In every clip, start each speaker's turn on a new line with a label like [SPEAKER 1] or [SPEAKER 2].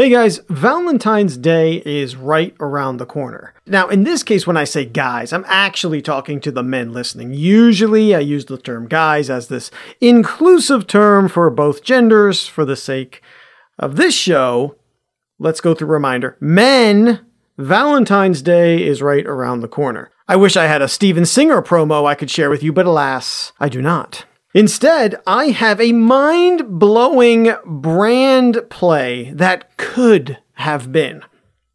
[SPEAKER 1] Hey guys, Valentine's Day is right around the corner. Now, in this case, when I say guys, I'm actually talking to the men listening. Usually, I use the term guys as this inclusive term for both genders for the sake of this show. Let's go through reminder. Men, Valentine's Day is right around the corner. I wish I had a Steven Singer promo I could share with you, but alas, I do not. Instead, I have a mind blowing brand play that could have been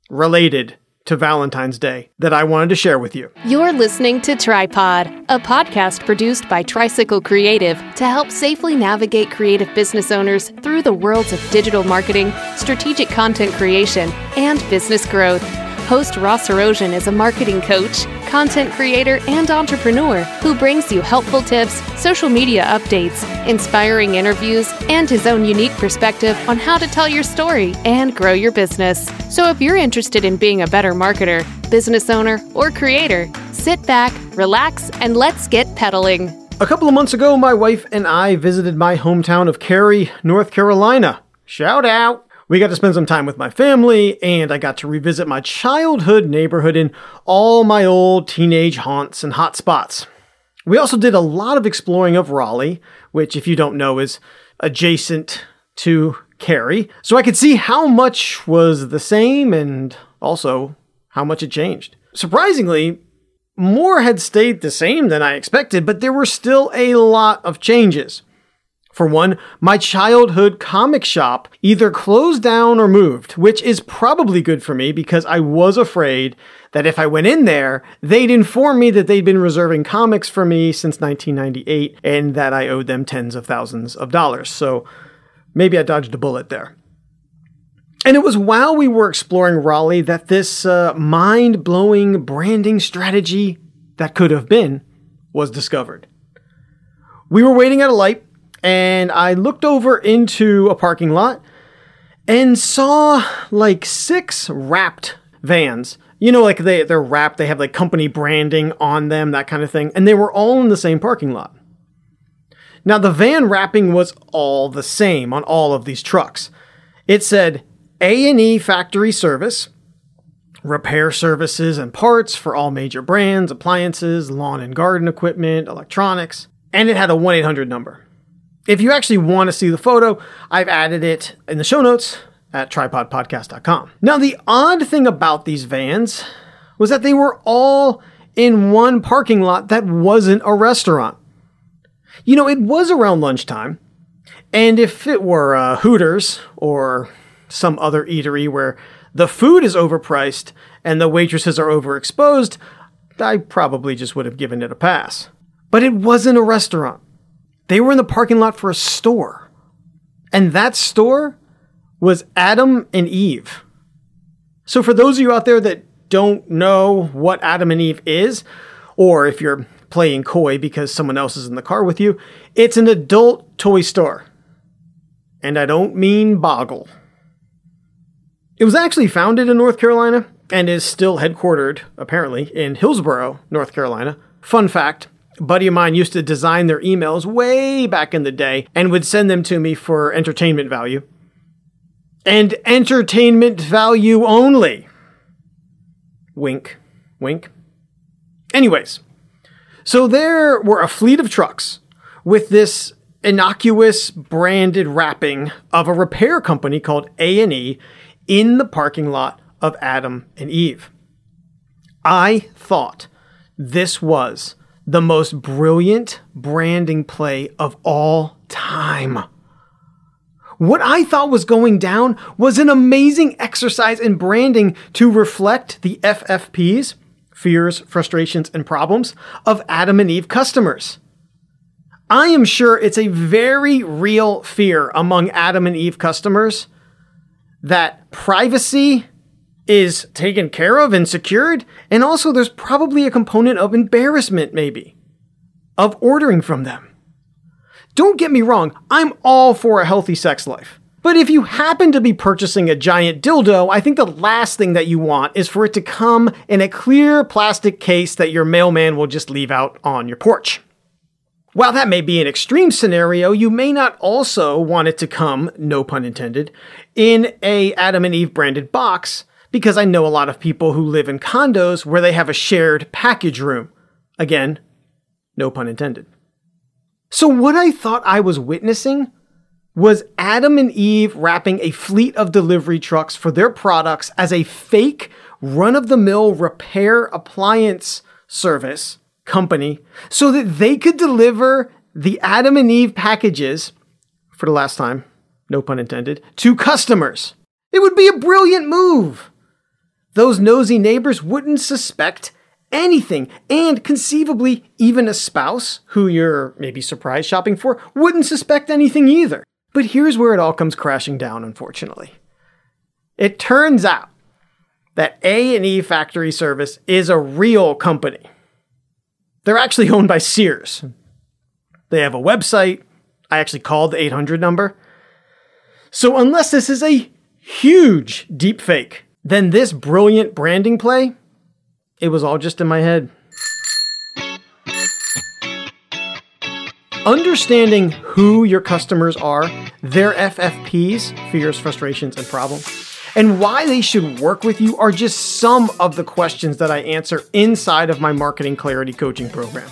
[SPEAKER 1] related to Valentine's Day that I wanted to share with you.
[SPEAKER 2] You're listening to Tripod, a podcast produced by Tricycle Creative to help safely navigate creative business owners through the worlds of digital marketing, strategic content creation, and business growth. Host Ross Erosion is a marketing coach, content creator, and entrepreneur who brings you helpful tips, social media updates, inspiring interviews, and his own unique perspective on how to tell your story and grow your business. So if you're interested in being a better marketer, business owner, or creator, sit back, relax, and let's get pedaling.
[SPEAKER 1] A couple of months ago, my wife and I visited my hometown of Cary, North Carolina. Shout out! We got to spend some time with my family, and I got to revisit my childhood neighborhood in all my old teenage haunts and hot spots. We also did a lot of exploring of Raleigh, which, if you don't know, is adjacent to Cary, so I could see how much was the same and also how much it changed. Surprisingly, more had stayed the same than I expected, but there were still a lot of changes. For one, my childhood comic shop either closed down or moved, which is probably good for me because I was afraid that if I went in there, they'd inform me that they'd been reserving comics for me since 1998 and that I owed them tens of thousands of dollars. So maybe I dodged a bullet there. And it was while we were exploring Raleigh that this uh, mind blowing branding strategy that could have been was discovered. We were waiting at a light and I looked over into a parking lot and saw like six wrapped vans. You know, like they, they're wrapped, they have like company branding on them, that kind of thing. And they were all in the same parking lot. Now, the van wrapping was all the same on all of these trucks. It said A&E factory service, repair services and parts for all major brands, appliances, lawn and garden equipment, electronics, and it had a 1-800 number. If you actually want to see the photo, I've added it in the show notes at tripodpodcast.com. Now, the odd thing about these vans was that they were all in one parking lot that wasn't a restaurant. You know, it was around lunchtime, and if it were uh, Hooters or some other eatery where the food is overpriced and the waitresses are overexposed, I probably just would have given it a pass. But it wasn't a restaurant. They were in the parking lot for a store. And that store was Adam and Eve. So, for those of you out there that don't know what Adam and Eve is, or if you're playing coy because someone else is in the car with you, it's an adult toy store. And I don't mean boggle. It was actually founded in North Carolina and is still headquartered, apparently, in Hillsborough, North Carolina. Fun fact buddy of mine used to design their emails way back in the day and would send them to me for entertainment value. And entertainment value only. Wink, wink. Anyways, so there were a fleet of trucks with this innocuous branded wrapping of a repair company called A&E in the parking lot of Adam and Eve. I thought this was the most brilliant branding play of all time. What I thought was going down was an amazing exercise in branding to reflect the FFPs, fears, frustrations, and problems of Adam and Eve customers. I am sure it's a very real fear among Adam and Eve customers that privacy is taken care of and secured. And also, there's probably a component of embarrassment, maybe, of ordering from them. Don't get me wrong, I'm all for a healthy sex life. But if you happen to be purchasing a giant dildo, I think the last thing that you want is for it to come in a clear plastic case that your mailman will just leave out on your porch. While that may be an extreme scenario, you may not also want it to come, no pun intended, in a Adam and Eve branded box because I know a lot of people who live in condos where they have a shared package room. Again, no pun intended. So what I thought I was witnessing was Adam and Eve wrapping a fleet of delivery trucks for their products as a fake run of the mill repair appliance service company so that they could deliver the Adam and Eve packages for the last time, no pun intended, to customers. It would be a brilliant move. Those nosy neighbors wouldn't suspect anything, and conceivably, even a spouse who you're maybe surprise shopping for wouldn't suspect anything either. But here's where it all comes crashing down, unfortunately. It turns out that A&E Factory Service is a real company. They're actually owned by Sears. They have a website. I actually called the 800 number. So unless this is a huge deep fake, then this brilliant branding play, it was all just in my head. Understanding who your customers are, their FFPs, fears, frustrations, and problems, and why they should work with you are just some of the questions that I answer inside of my Marketing Clarity Coaching program.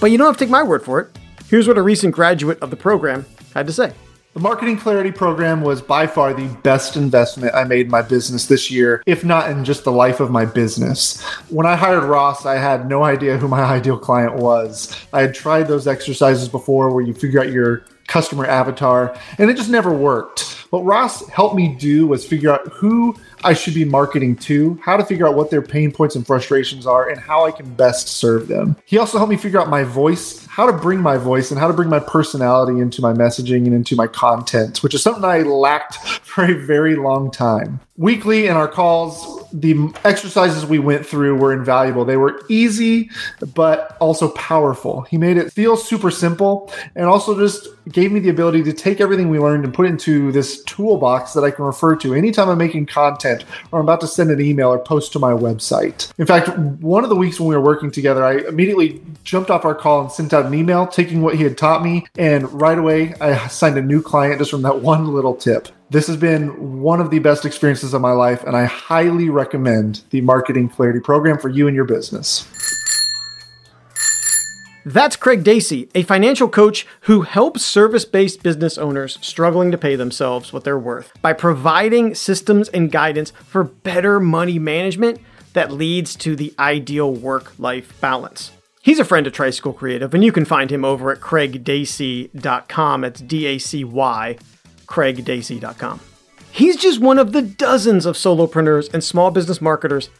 [SPEAKER 1] But you don't have to take my word for it. Here's what a recent graduate of the program had to say.
[SPEAKER 3] The Marketing Clarity Program was by far the best investment I made in my business this year, if not in just the life of my business. When I hired Ross, I had no idea who my ideal client was. I had tried those exercises before where you figure out your customer avatar, and it just never worked. What Ross helped me do was figure out who I should be marketing to, how to figure out what their pain points and frustrations are, and how I can best serve them. He also helped me figure out my voice, how to bring my voice, and how to bring my personality into my messaging and into my content, which is something I lacked for a very long time. Weekly in our calls, the exercises we went through were invaluable. They were easy, but also powerful. He made it feel super simple and also just gave me the ability to take everything we learned and put into this toolbox that I can refer to anytime I'm making content or I'm about to send an email or post to my website. In fact, one of the weeks when we were working together, I immediately jumped off our call and sent out an email taking what he had taught me. And right away, I signed a new client just from that one little tip. This has been one of the best experiences of my life, and I highly recommend the Marketing Clarity Program for you and your business.
[SPEAKER 1] That's Craig Dacy, a financial coach who helps service based business owners struggling to pay themselves what they're worth by providing systems and guidance for better money management that leads to the ideal work life balance. He's a friend of Tricycle Creative, and you can find him over at craigdacy.com. It's D A C Y, craigdacy.com. He's just one of the dozens of solopreneurs and small business marketers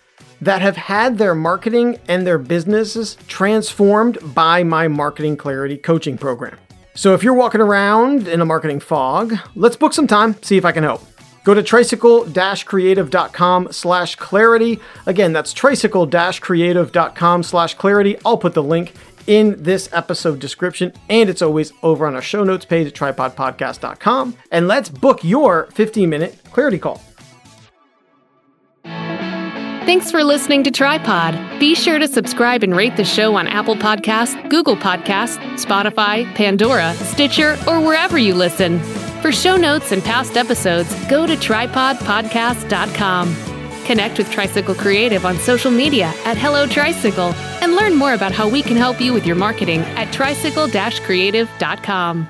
[SPEAKER 1] that have had their marketing and their businesses transformed by my Marketing Clarity coaching program. So if you're walking around in a marketing fog, let's book some time, see if I can help. Go to tricycle-creative.com slash clarity. Again, that's tricycle-creative.com slash clarity. I'll put the link in this episode description, and it's always over on our show notes page at tripodpodcast.com. And let's book your 15 minute clarity call.
[SPEAKER 2] Thanks for listening to Tripod. Be sure to subscribe and rate the show on Apple Podcasts, Google Podcasts, Spotify, Pandora, Stitcher, or wherever you listen. For show notes and past episodes, go to tripodpodcast.com. Connect with Tricycle Creative on social media at Hello Tricycle and learn more about how we can help you with your marketing at tricycle-creative.com.